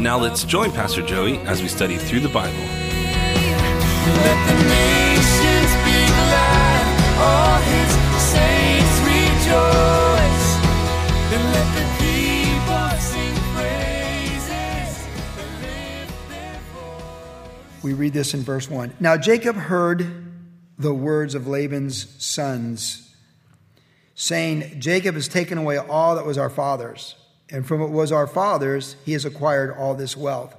Now let's join Pastor Joey as we study through the Bible. Let the nations be glad. All his saints rejoice. And let the people sing praises. and lift their voice. We read this in verse 1. Now Jacob heard the words of Laban's sons, saying, Jacob has taken away all that was our father's, and from what was our father's, he has acquired all this wealth.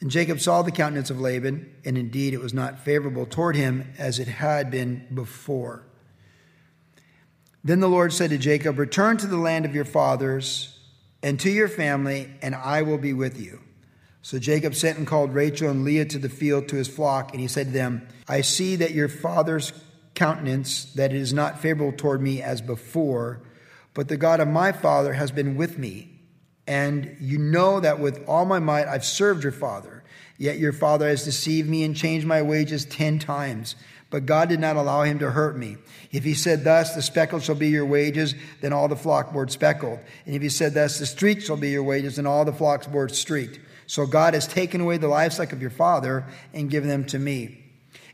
And Jacob saw the countenance of Laban, and indeed it was not favorable toward him as it had been before. Then the Lord said to Jacob, Return to the land of your fathers and to your family, and I will be with you. So Jacob sent and called Rachel and Leah to the field to his flock, and he said to them, I see that your father's countenance, that it is not favorable toward me as before, but the God of my father has been with me. And you know that with all my might I've served your father. Yet your father has deceived me and changed my wages ten times. But God did not allow him to hurt me. If he said thus, the speckled shall be your wages, then all the flock bore speckled. And if he said thus, the streaked shall be your wages, then all the flocks bore streaked. So God has taken away the livestock of your father and given them to me.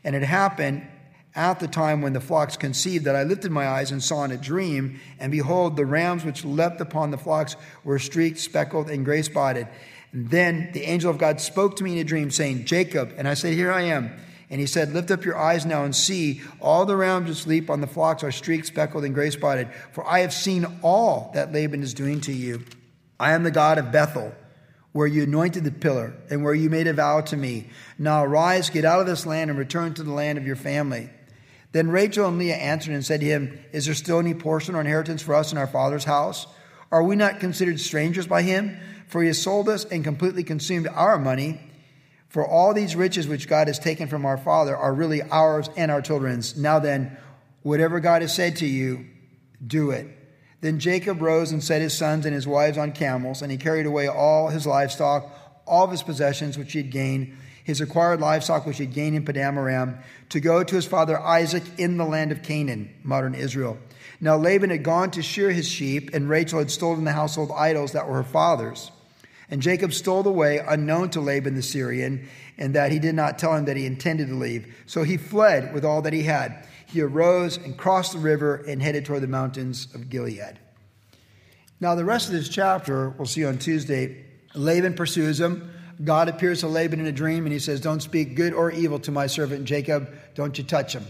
And it happened at the time when the flocks conceived that I lifted my eyes and saw in a dream, and behold, the rams which leapt upon the flocks were streaked, speckled, and gray spotted. And then the angel of God spoke to me in a dream, saying, Jacob. And I said, Here I am. And he said, Lift up your eyes now and see, all the rams which leap on the flocks are streaked, speckled, and gray spotted. For I have seen all that Laban is doing to you. I am the God of Bethel where you anointed the pillar and where you made a vow to me. Now arise, get out of this land, and return to the land of your family. Then Rachel and Leah answered and said to him, Is there still any portion or inheritance for us in our father's house? Are we not considered strangers by him? For he has sold us and completely consumed our money. For all these riches which God has taken from our father are really ours and our children's. Now then, whatever God has said to you, do it. Then Jacob rose and set his sons and his wives on camels, and he carried away all his livestock, all of his possessions which he had gained, his acquired livestock which he had gained in Padan Aram, to go to his father Isaac in the land of Canaan, modern Israel. Now Laban had gone to shear his sheep, and Rachel had stolen the household idols that were her father's. And Jacob stole away, unknown to Laban the Syrian, and that he did not tell him that he intended to leave. So he fled with all that he had. He arose and crossed the river and headed toward the mountains of Gilead. Now, the rest of this chapter, we'll see on Tuesday, Laban pursues him. God appears to Laban in a dream and he says, Don't speak good or evil to my servant Jacob. Don't you touch him.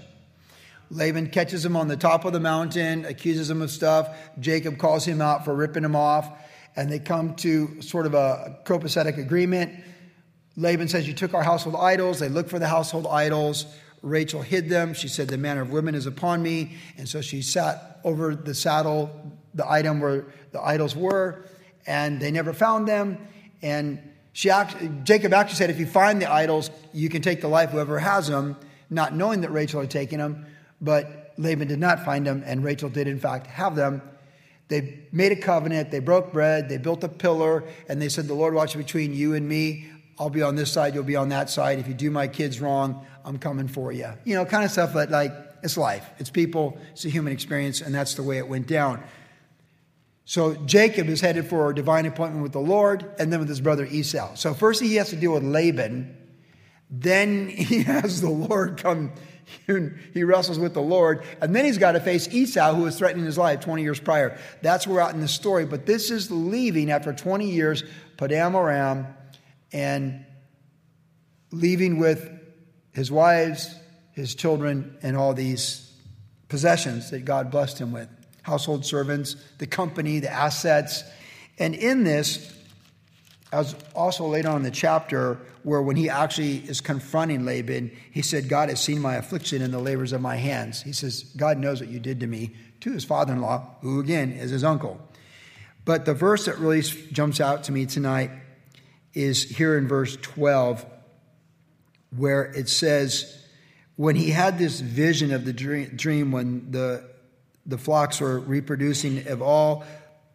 Laban catches him on the top of the mountain, accuses him of stuff. Jacob calls him out for ripping him off, and they come to sort of a copacetic agreement. Laban says, You took our household idols. They look for the household idols. Rachel hid them. She said, The manner of women is upon me. And so she sat over the saddle, the item where the idols were, and they never found them. And she Jacob actually said, If you find the idols, you can take the life whoever has them, not knowing that Rachel had taken them. But Laban did not find them, and Rachel did, in fact, have them. They made a covenant, they broke bread, they built a pillar, and they said, The Lord watch between you and me. I'll be on this side, you'll be on that side. If you do my kids wrong, I'm coming for you. You know, kind of stuff that, like, it's life, it's people, it's a human experience, and that's the way it went down. So Jacob is headed for a divine appointment with the Lord and then with his brother Esau. So first he has to deal with Laban, then he has the Lord come. He wrestles with the Lord, and then he's got to face Esau, who was threatening his life 20 years prior. That's where we're out in the story. But this is leaving after 20 years, Padan Aram, and leaving with his wives, his children, and all these possessions that God blessed him with household servants, the company, the assets. And in this, as also later on in the chapter, where when he actually is confronting Laban, he said, God has seen my affliction and the labors of my hands. He says, God knows what you did to me, to his father in law, who again is his uncle. But the verse that really jumps out to me tonight is here in verse 12, where it says, when he had this vision of the dream, when the, the flocks were reproducing of all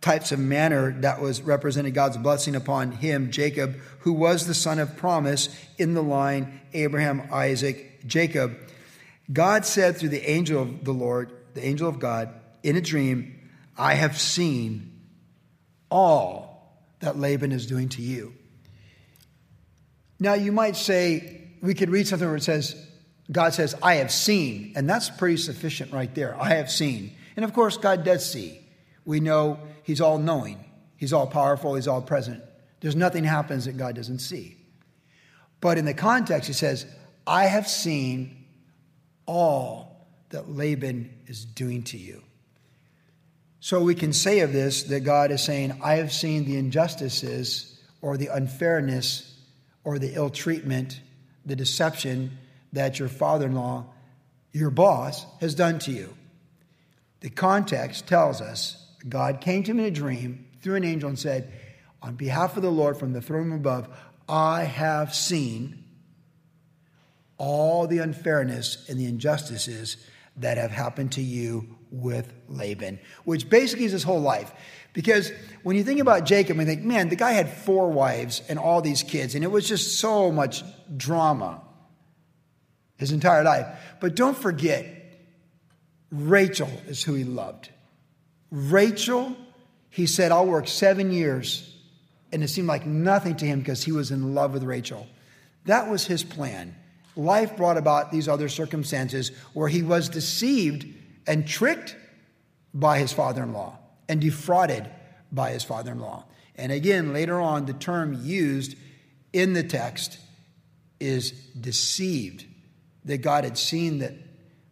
types of manner that was represented God's blessing upon him, Jacob, who was the son of promise in the line Abraham, Isaac, Jacob. God said through the angel of the Lord, the angel of God, in a dream, I have seen all that Laban is doing to you. Now, you might say, we could read something where it says, God says, I have seen, and that's pretty sufficient right there. I have seen. And of course, God does see. We know He's all knowing, He's all powerful, He's all present. There's nothing happens that God doesn't see. But in the context, He says, I have seen all that Laban is doing to you. So we can say of this that God is saying, I have seen the injustices or the unfairness or the ill treatment, the deception that your father in law, your boss, has done to you. The context tells us God came to him in a dream through an angel and said, On behalf of the Lord from the throne above, I have seen all the unfairness and the injustices that have happened to you with Laban, which basically is his whole life. Because when you think about Jacob, you think, man, the guy had four wives and all these kids, and it was just so much drama his entire life. But don't forget, Rachel is who he loved. Rachel, he said, I'll work seven years. And it seemed like nothing to him because he was in love with Rachel. That was his plan. Life brought about these other circumstances where he was deceived and tricked by his father in law and defrauded by his father in law. And again, later on, the term used in the text is deceived, that God had seen that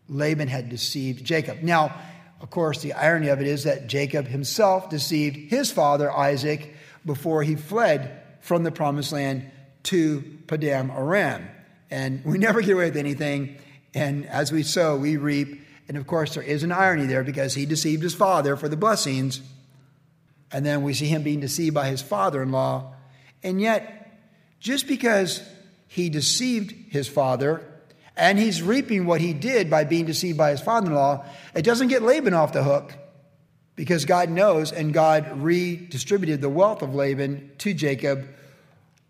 Laban had deceived Jacob. Now, of course, the irony of it is that Jacob himself deceived his father Isaac before he fled from the promised land to Padan Aram. And we never get away with anything. And as we sow, we reap. And of course, there is an irony there because he deceived his father for the blessings. And then we see him being deceived by his father in law. And yet, just because he deceived his father and he's reaping what he did by being deceived by his father in law. It doesn't get Laban off the hook because God knows and God redistributed the wealth of Laban to Jacob,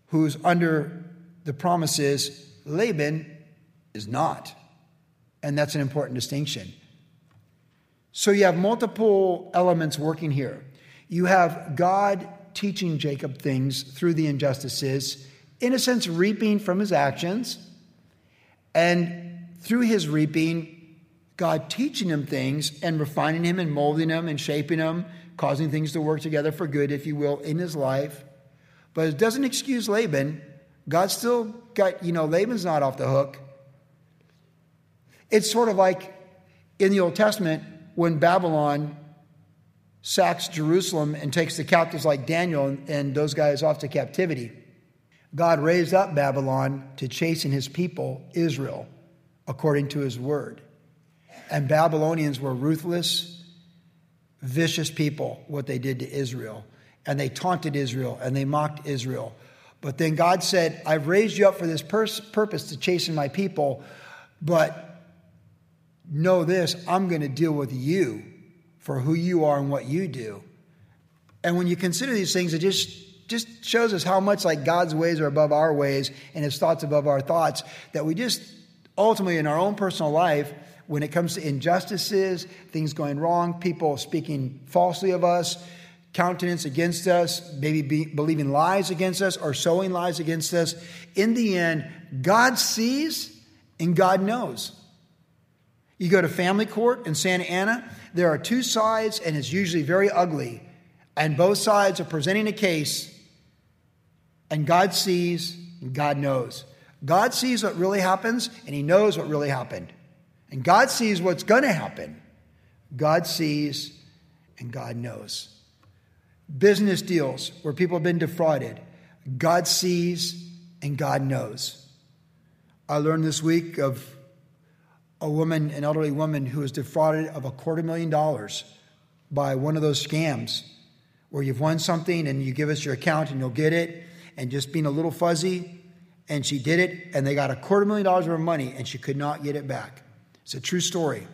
who's under the promises. Laban is not. And that's an important distinction. So you have multiple elements working here. You have God teaching Jacob things through the injustices, in a sense, reaping from his actions. And through his reaping, God teaching him things and refining him and molding him and shaping him, causing things to work together for good, if you will, in his life. But it doesn't excuse Laban. God still got, you know, Laban's not off the hook. It's sort of like in the Old Testament when Babylon sacks Jerusalem and takes the captives like Daniel and, and those guys off to captivity. God raised up Babylon to chasten his people, Israel, according to his word. And Babylonians were ruthless, vicious people, what they did to Israel. And they taunted Israel and they mocked Israel. But then God said, I've raised you up for this purpose to chasten my people, but know this I'm going to deal with you for who you are and what you do. And when you consider these things, it just just shows us how much like God's ways are above our ways and his thoughts above our thoughts that we just ultimately in our own personal life when it comes to injustices, things going wrong, people speaking falsely of us, countenance against us, maybe be, believing lies against us or sowing lies against us, in the end, God sees and God knows. You go to family court in Santa Ana, there are two sides, and it's usually very ugly. And both sides are presenting a case and God sees, and God knows. God sees what really happens, and He knows what really happened. And God sees what's going to happen. God sees, and God knows. Business deals where people have been defrauded. God sees, and God knows. I learned this week of a woman, an elderly woman, who was defrauded of a quarter million dollars by one of those scams where you've won something and you give us your account and you'll get it and just being a little fuzzy, and she did it, and they got a quarter million dollars of her money, and she could not get it back. It's a true story.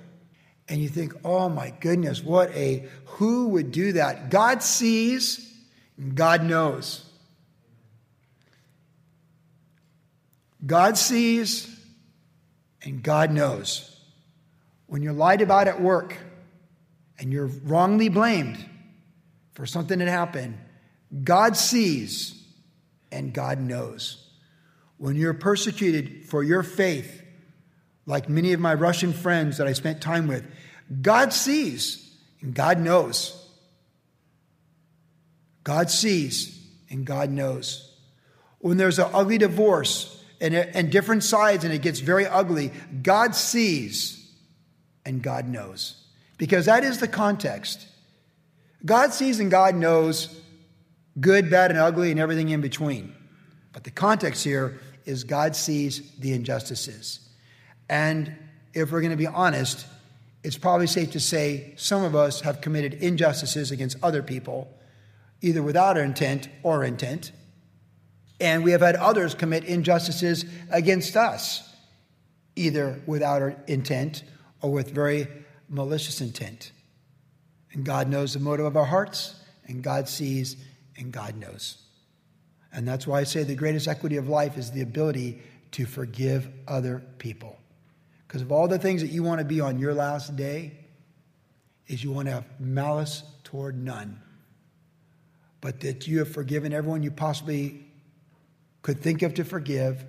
And you think, oh my goodness, what a, who would do that? God sees, and God knows. God sees, and God knows. When you're lied about at work and you're wrongly blamed for something that happened, God sees and God knows. When you're persecuted for your faith, like many of my Russian friends that I spent time with, God sees and God knows. God sees and God knows. When there's an ugly divorce and, and different sides and it gets very ugly, God sees and God knows. Because that is the context. God sees and God knows good, bad, and ugly, and everything in between. But the context here is God sees the injustices. And if we're going to be honest, it's probably safe to say some of us have committed injustices against other people, either without our intent or intent. And we have had others commit injustices against us, either without our intent or with very malicious intent. And God knows the motive of our hearts, and God sees, and God knows. And that's why I say the greatest equity of life is the ability to forgive other people. Because of all the things that you want to be on your last day, is you want to have malice toward none. But that you have forgiven everyone you possibly could think of to forgive,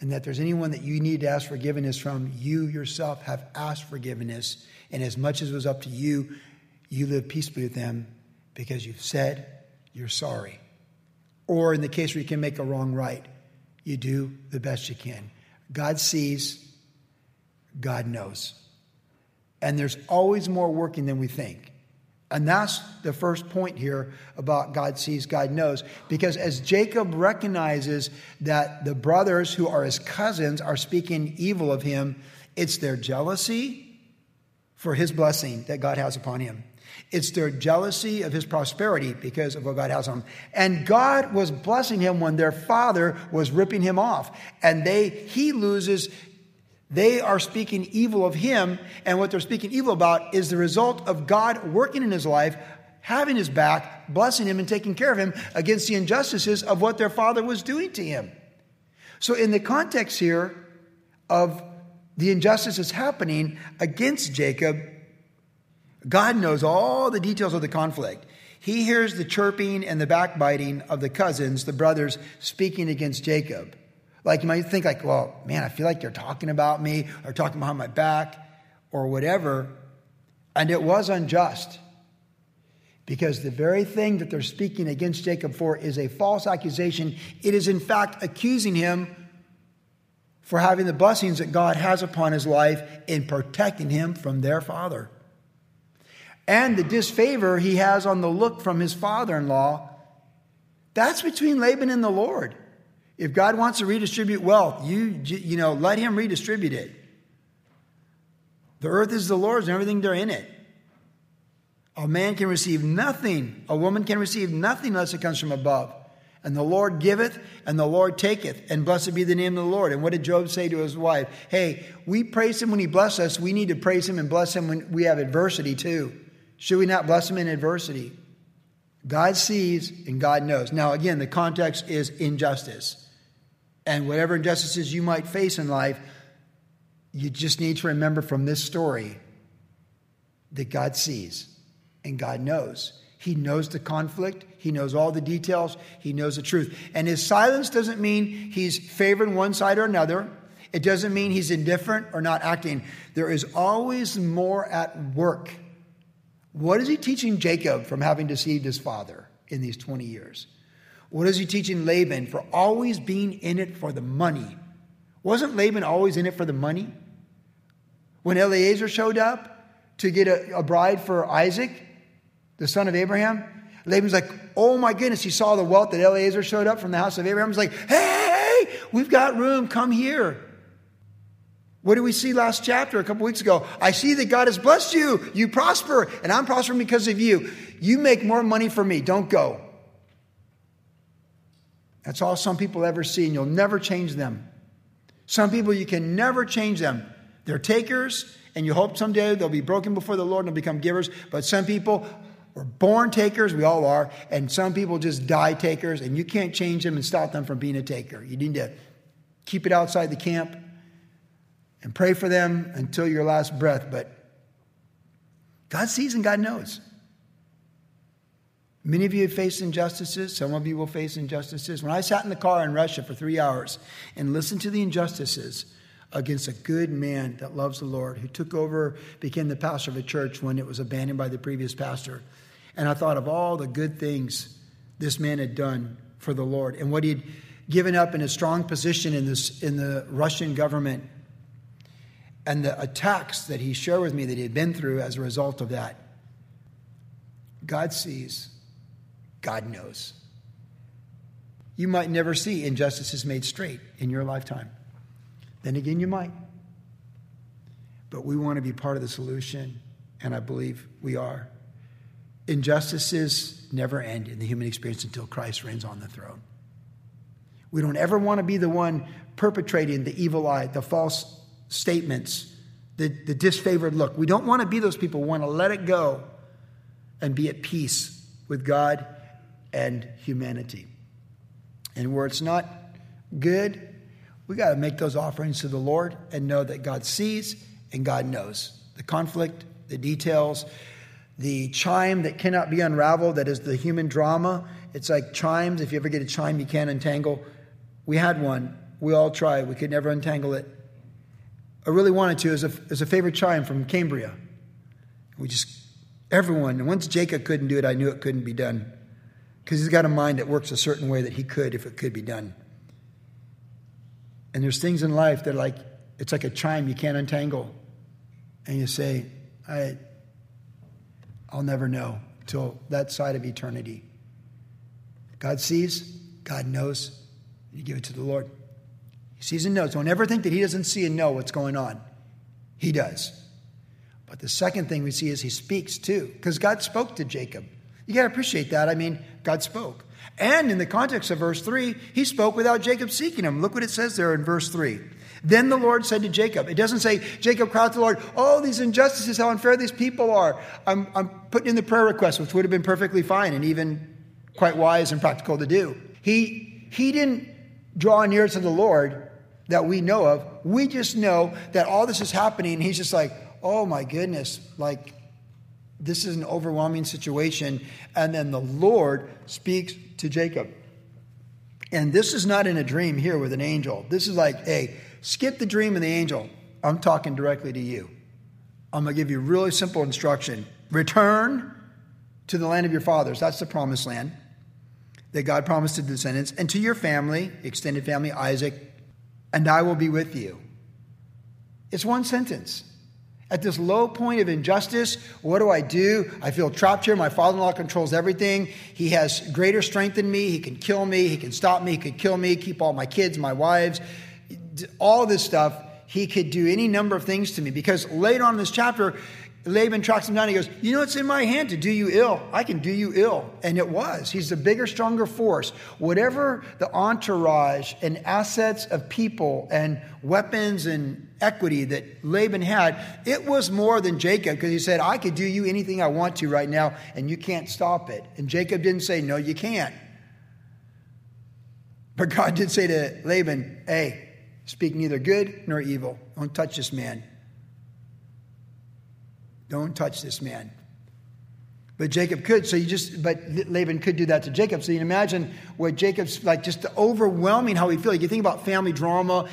and that there's anyone that you need to ask forgiveness from, you yourself have asked forgiveness. And as much as it was up to you, you live peaceably with them because you've said you're sorry. Or in the case where you can make a wrong right, you do the best you can. God sees, God knows. And there's always more working than we think. And that's the first point here about God sees, God knows. Because as Jacob recognizes that the brothers who are his cousins are speaking evil of him, it's their jealousy for his blessing that God has upon him. It's their jealousy of his prosperity because of what God has on him. And God was blessing him when their father was ripping him off. And they he loses they are speaking evil of him, and what they're speaking evil about is the result of God working in his life, having his back, blessing him, and taking care of him against the injustices of what their father was doing to him. So, in the context here of the injustices happening against Jacob, God knows all the details of the conflict. He hears the chirping and the backbiting of the cousins, the brothers, speaking against Jacob. Like you might think like, well, man, I feel like they're talking about me or talking behind my back or whatever. And it was unjust. Because the very thing that they're speaking against Jacob for is a false accusation. It is, in fact, accusing him for having the blessings that God has upon his life in protecting him from their father. And the disfavor he has on the look from his father in law, that's between Laban and the Lord. If God wants to redistribute wealth, you, you know, let him redistribute it. The earth is the Lord's and everything there in it. A man can receive nothing, a woman can receive nothing unless it comes from above. And the Lord giveth, and the Lord taketh, and blessed be the name of the Lord. And what did Job say to his wife? Hey, we praise him when he blesses us. We need to praise him and bless him when we have adversity too. Should we not bless him in adversity? God sees and God knows. Now, again, the context is injustice and whatever injustices you might face in life, you just need to remember from this story that God sees and God knows. He knows the conflict. He knows all the details. He knows the truth. And his silence doesn't mean he's favoring one side or another. It doesn't mean he's indifferent or not acting. There is always more at work. What is he teaching Jacob from having deceived his father in these 20 years? What is he teaching Laban for always being in it for the money? Wasn't Laban always in it for the money? When Eliezer showed up to get a, a bride for Isaac, the son of Abraham, Laban's like, oh my goodness, he saw the wealth that Eliezer showed up from the house of Abraham. He's like, hey, we've got room, come here. What did we see last chapter a couple weeks ago? I see that God has blessed you. You prosper, and I'm prospering because of you. You make more money for me. Don't go. That's all some people ever see, and you'll never change them. Some people, you can never change them. They're takers, and you hope someday they'll be broken before the Lord and they'll become givers. But some people were born takers, we all are, and some people just die takers, and you can't change them and stop them from being a taker. You need to keep it outside the camp and pray for them until your last breath. But God sees and God knows. Many of you have faced injustices. Some of you will face injustices. When I sat in the car in Russia for three hours and listened to the injustices against a good man that loves the Lord, who took over, became the pastor of a church when it was abandoned by the previous pastor, and I thought of all the good things this man had done for the Lord and what he'd given up in a strong position in, this, in the Russian government and the attacks that he shared with me that he had been through as a result of that. God sees God knows. You might never see injustices made straight in your lifetime. Then again, you might. But we want to be part of the solution, and I believe we are. Injustices never end in the human experience until Christ reigns on the throne. We don't ever want to be the one perpetrating the evil eye, the false statements, the, the disfavored look. We don't want to be those people. We want to let it go and be at peace with God and humanity. And where it's not good, we got to make those offerings to the Lord and know that God sees and God knows the conflict, the details, the chime that cannot be unraveled, that is the human drama. It's like chimes. If you ever get a chime you can't untangle, we had one. We all tried. We could never untangle it. I really wanted to as a, as a favorite chime from Cambria. We just, everyone, and once Jacob couldn't do it, I knew it couldn't be done because he's got a mind that works a certain way that he could if it could be done. And there's things in life that like it's like a chime you can't untangle. And you say, I I'll never know till that side of eternity. God sees, God knows, you give it to the Lord. Sees and knows. Don't ever think that he doesn't see and know what's going on. He does. But the second thing we see is he speaks too, because God spoke to Jacob. You got to appreciate that. I mean, God spoke. And in the context of verse 3, he spoke without Jacob seeking him. Look what it says there in verse 3. Then the Lord said to Jacob, it doesn't say, Jacob cried to the Lord, oh, these injustices, how unfair these people are. I'm, I'm putting in the prayer request, which would have been perfectly fine and even quite wise and practical to do. He, he didn't draw near to the Lord that we know of. We just know that all this is happening. He's just like, oh my goodness, like this is an overwhelming situation. And then the Lord speaks to Jacob. And this is not in a dream here with an angel. This is like, hey, skip the dream and the angel. I'm talking directly to you. I'm going to give you really simple instruction. Return to the land of your fathers. That's the promised land that God promised to the descendants, and to your family, extended family, Isaac, and I will be with you. It's one sentence. At this low point of injustice, what do I do? I feel trapped here. My father in law controls everything. He has greater strength than me. He can kill me. He can stop me. He could kill me, keep all my kids, my wives, all this stuff. He could do any number of things to me because later on in this chapter, Laban tracks him down. He goes, You know, it's in my hand to do you ill. I can do you ill. And it was. He's the bigger, stronger force. Whatever the entourage and assets of people and weapons and equity that Laban had, it was more than Jacob because he said, I could do you anything I want to right now, and you can't stop it. And Jacob didn't say, No, you can't. But God did say to Laban, Hey, speak neither good nor evil. Don't touch this man. Don't touch this man. But Jacob could, so you just, but Laban could do that to Jacob. So you can imagine what Jacob's like, just the overwhelming how he feels. Like you think about family drama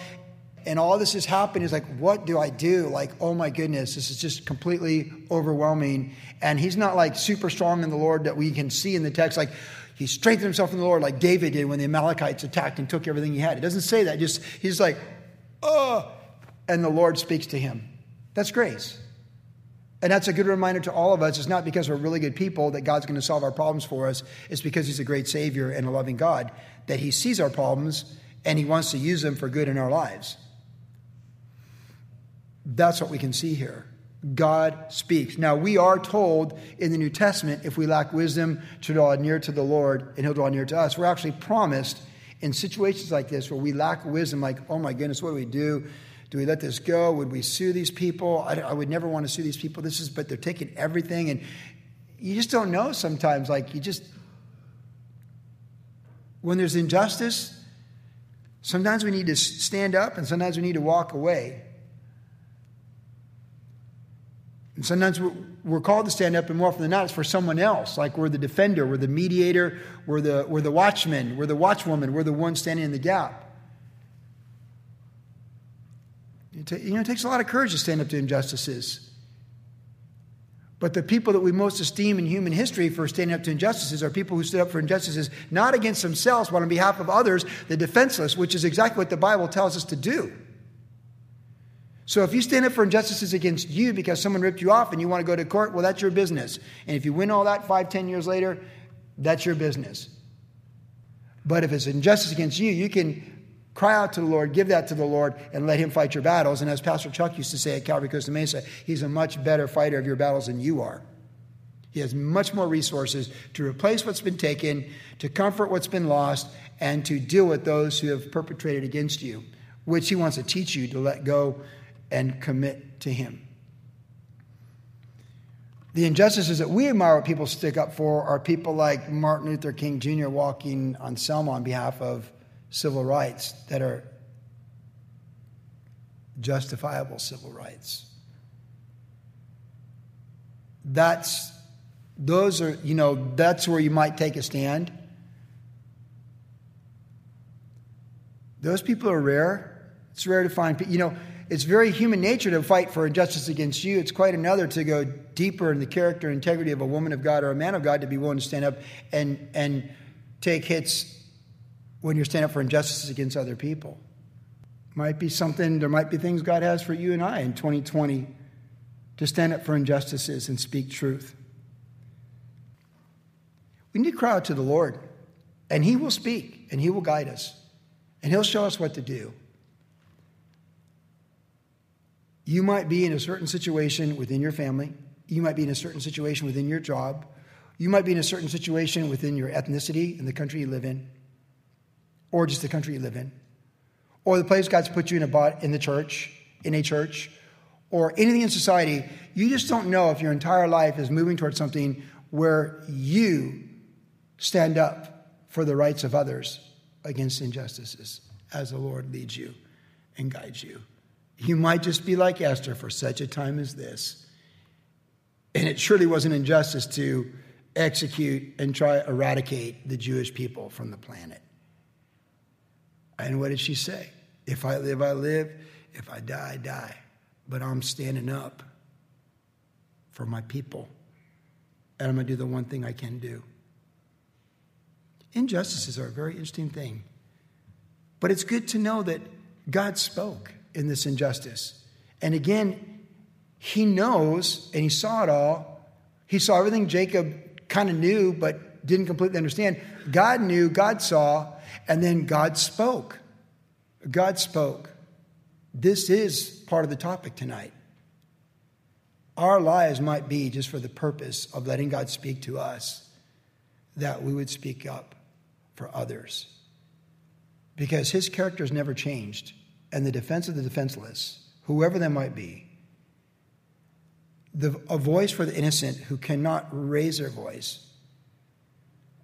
and all this is happening. He's like, what do I do? Like, oh my goodness, this is just completely overwhelming. And he's not like super strong in the Lord that we can see in the text. Like, he strengthened himself in the Lord like David did when the Amalekites attacked and took everything he had. It doesn't say that. Just, he's like, oh, and the Lord speaks to him. That's grace. And that's a good reminder to all of us. It's not because we're really good people that God's going to solve our problems for us. It's because He's a great Savior and a loving God that He sees our problems and He wants to use them for good in our lives. That's what we can see here. God speaks. Now, we are told in the New Testament if we lack wisdom to draw near to the Lord and He'll draw near to us. We're actually promised in situations like this where we lack wisdom, like, oh my goodness, what do we do? Do we let this go? Would we sue these people? I, I would never want to sue these people. This is, but they're taking everything. And you just don't know sometimes. Like, you just, when there's injustice, sometimes we need to stand up and sometimes we need to walk away. And sometimes we're called to stand up, and more often than not, it's for someone else. Like we're the defender, we're the mediator, we're the, we're the watchman, we're the watchwoman, we're the one standing in the gap. You know, it takes a lot of courage to stand up to injustices. But the people that we most esteem in human history for standing up to injustices are people who stood up for injustices not against themselves, but on behalf of others, the defenseless, which is exactly what the Bible tells us to do. So if you stand up for injustices against you because someone ripped you off and you want to go to court, well, that's your business. And if you win all that five, ten years later, that's your business. But if it's injustice against you, you can cry out to the Lord, give that to the Lord, and let Him fight your battles. And as Pastor Chuck used to say at Calvary Costa Mesa, He's a much better fighter of your battles than you are. He has much more resources to replace what's been taken, to comfort what's been lost, and to deal with those who have perpetrated against you, which He wants to teach you to let go and commit to Him. The injustices that we admire what people stick up for are people like Martin Luther King Jr. walking on Selma on behalf of civil rights that are justifiable civil rights. That's those are, you know, that's where you might take a stand. Those people are rare. It's rare to find you know, it's very human nature to fight for injustice against you. It's quite another to go deeper in the character and integrity of a woman of God or a man of God to be willing to stand up and, and take hits when you're standing up for injustices against other people. Might be something, there might be things God has for you and I in 2020 to stand up for injustices and speak truth. We need to cry out to the Lord, and He will speak, and He will guide us, and He'll show us what to do. You might be in a certain situation within your family. You might be in a certain situation within your job. You might be in a certain situation within your ethnicity and the country you live in, or just the country you live in, or the place God's put you in a bot in the church, in a church, or anything in society. You just don't know if your entire life is moving towards something where you stand up for the rights of others against injustices as the Lord leads you and guides you. You might just be like Esther for such a time as this. And it surely wasn't injustice to execute and try to eradicate the Jewish people from the planet. And what did she say? If I live, I live. If I die, I die. But I'm standing up for my people. And I'm going to do the one thing I can do. Injustices are a very interesting thing. But it's good to know that God spoke in this injustice. And again, he knows and he saw it all. He saw everything Jacob kind of knew but didn't completely understand. God knew, God saw, and then God spoke. God spoke. This is part of the topic tonight. Our lives might be just for the purpose of letting God speak to us, that we would speak up for others. Because his character has never changed and the defense of the defenseless, whoever they might be, the, a voice for the innocent who cannot raise their voice.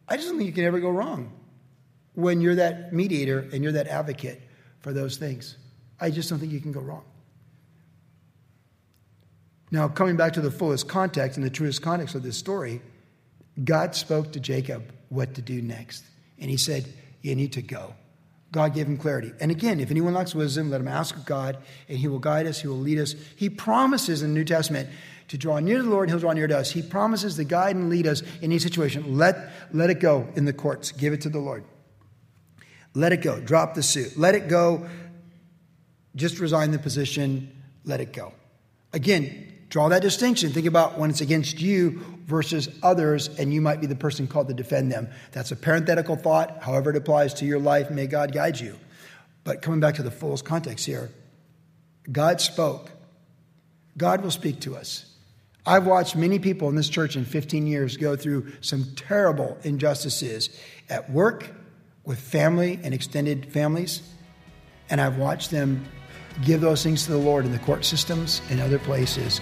I just don't think you can ever go wrong when you're that mediator and you're that advocate for those things. I just don't think you can go wrong. Now, coming back to the fullest context and the truest context of this story, God spoke to Jacob what to do next. And he said, You need to go. God gave him clarity. And again, if anyone lacks wisdom, let him ask of God, and he will guide us, he will lead us. He promises in the New Testament to draw near to the Lord, he'll draw near to us. He promises to guide and lead us in any situation. Let, let it go in the courts. Give it to the Lord. Let it go. Drop the suit. Let it go. Just resign the position. Let it go. Again, draw that distinction. Think about when it's against you versus others, and you might be the person called to defend them. That's a parenthetical thought. However, it applies to your life, may God guide you. But coming back to the fullest context here, God spoke. God will speak to us. I've watched many people in this church in 15 years go through some terrible injustices at work, with family and extended families, and I've watched them give those things to the Lord in the court systems and other places.